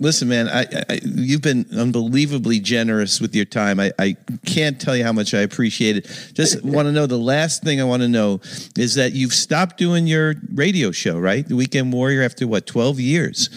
listen, man, I, I, you've been unbelievably generous with your time. I, I can't tell you how much I appreciate it. Just want to know the last thing I want to know is that you've stopped doing your radio show, right? The Weekend Warrior after what, 12 years?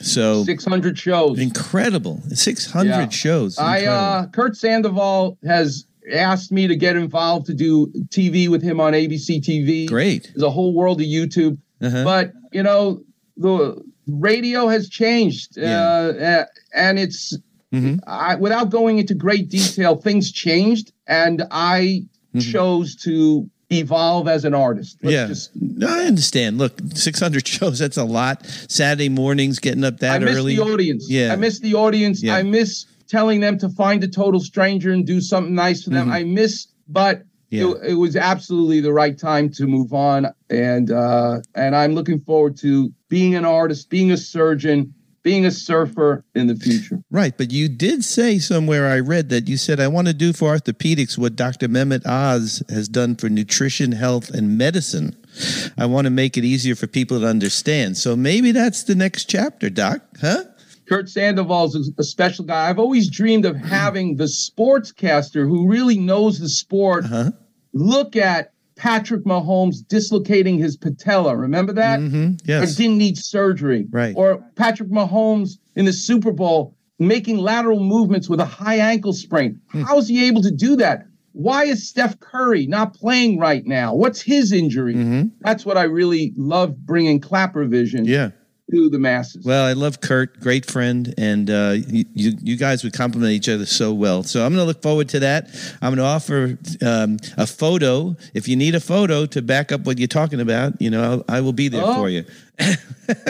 So 600 shows. Incredible. 600 yeah. shows. Incredible. I, uh, Kurt Sandoval has asked me to get involved to do TV with him on ABC TV. Great. There's a whole world of YouTube. Uh-huh. But, you know, the radio has changed. Yeah. Uh, and it's, mm-hmm. I, without going into great detail, things changed. And I mm-hmm. chose to evolve as an artist. Let's yeah, just, no, I understand. Look, 600 shows, that's a lot. Saturday mornings, getting up that early. I miss early. the audience. Yeah. I miss the audience. Yeah. I miss telling them to find a total stranger and do something nice for them. Mm-hmm. I miss, but yeah. it, it, was absolutely the right time to move on. And, uh, and I'm looking forward to being an artist, being a surgeon, being a surfer in the future. Right, but you did say somewhere I read that you said I want to do for orthopedics what Dr. Mehmet Oz has done for nutrition, health, and medicine. I want to make it easier for people to understand. So maybe that's the next chapter, Doc, huh? Kurt Sandoval is a special guy. I've always dreamed of having the sportscaster who really knows the sport uh-huh. Look at Patrick Mahomes dislocating his patella. Remember that? Mm-hmm. Yes. And didn't need surgery. Right. Or Patrick Mahomes in the Super Bowl making lateral movements with a high ankle sprain. Hmm. How is he able to do that? Why is Steph Curry not playing right now? What's his injury? Mm-hmm. That's what I really love bringing Klapper Vision. Yeah to the masses. Well, I love Kurt, great friend, and uh, you you guys would complement each other so well. So I'm going to look forward to that. I'm going to offer um, a photo if you need a photo to back up what you're talking about. You know, I'll, I will be there oh. for you.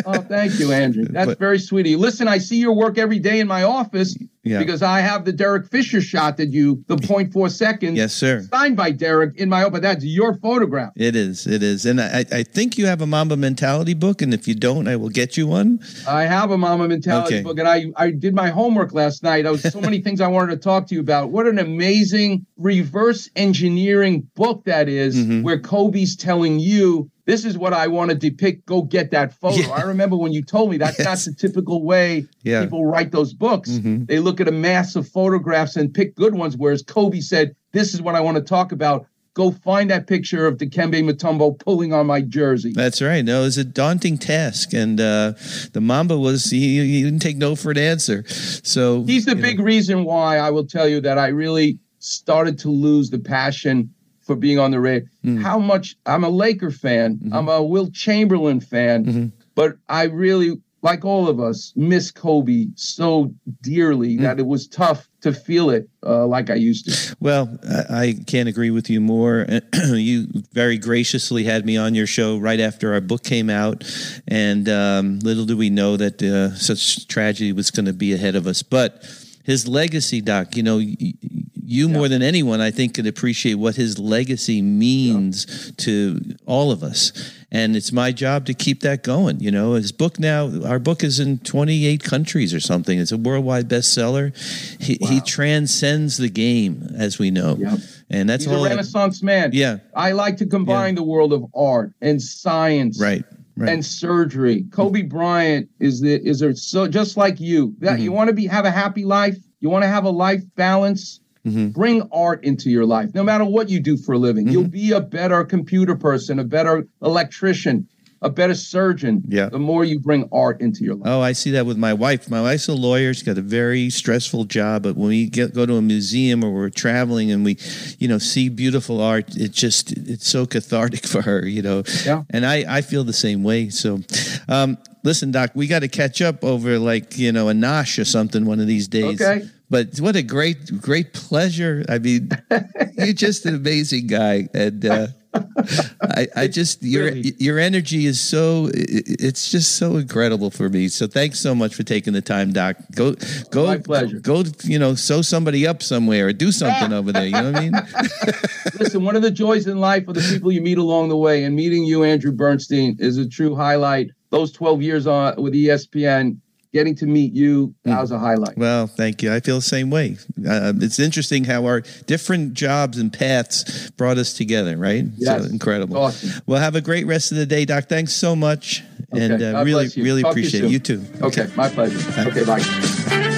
oh, thank you, Andrew. That's but, very sweet of you. Listen, I see your work every day in my office yeah. because I have the Derek Fisher shot that you, the 0.4 seconds. Yes, sir. Signed by Derek in my open. That's your photograph. It is. It is. And I, I think you have a Mamba Mentality book. And if you don't, I will get you one. I have a Mamba Mentality okay. book. And I, I did my homework last night. I was so many things I wanted to talk to you about. What an amazing reverse engineering book that is, mm-hmm. where Kobe's telling you this is what I want to depict. Go get that photo. Yeah. I remember when you told me that's yes. not the typical way yeah. people write those books. Mm-hmm. They look at a mass of photographs and pick good ones. Whereas Kobe said, This is what I want to talk about. Go find that picture of Dikembe Mutombo pulling on my jersey. That's right. No, it was a daunting task, and uh, the Mamba was he, he, didn't take no for an answer. So he's the big know. reason why I will tell you that I really started to lose the passion for being on the radio. Mm. How much I'm a Laker fan, mm-hmm. I'm a Wilt Chamberlain fan, mm-hmm. but I really, like all of us, miss Kobe so dearly mm. that it was tough to feel it uh, like I used to. Well, I can't agree with you more. you very graciously had me on your show right after our book came out, and um, little do we know that uh, such tragedy was going to be ahead of us. But his legacy, Doc, you know, you yeah. more than anyone, I think, could appreciate what his legacy means yeah. to all of us. And it's my job to keep that going. You know, his book now, our book is in 28 countries or something. It's a worldwide bestseller. He, wow. he transcends the game, as we know. Yep. And that's He's all a renaissance man. Yeah. I like to combine yeah. the world of art and science. Right. Right. and surgery. Kobe Bryant is the is there so just like you. That mm-hmm. you want to be have a happy life, you want to have a life balance, Mm-hmm. Bring art into your life, no matter what you do for a living. Mm-hmm. You'll be a better computer person, a better electrician, a better surgeon. Yeah. The more you bring art into your life. Oh, I see that with my wife. My wife's a lawyer. She's got a very stressful job, but when we get, go to a museum or we're traveling and we, you know, see beautiful art, it just it's so cathartic for her. You know. Yeah. And I I feel the same way. So, um, listen, Doc, we got to catch up over like you know a nosh or something one of these days. Okay. But what a great, great pleasure. I mean, you're just an amazing guy. And uh, I, I just, your, your energy is so, it's just so incredible for me. So thanks so much for taking the time, Doc. Go, go, My pleasure. Go, you know, sew somebody up somewhere or do something over there. You know what I mean? Listen, one of the joys in life are the people you meet along the way. And meeting you, Andrew Bernstein, is a true highlight. Those 12 years on with ESPN getting to meet you that was a highlight well thank you i feel the same way uh, it's interesting how our different jobs and paths brought us together right yes. so incredible awesome. well have a great rest of the day doc thanks so much Okay. And uh, really, really Talk appreciate you, you, too. Okay. okay, my pleasure. Okay, bye.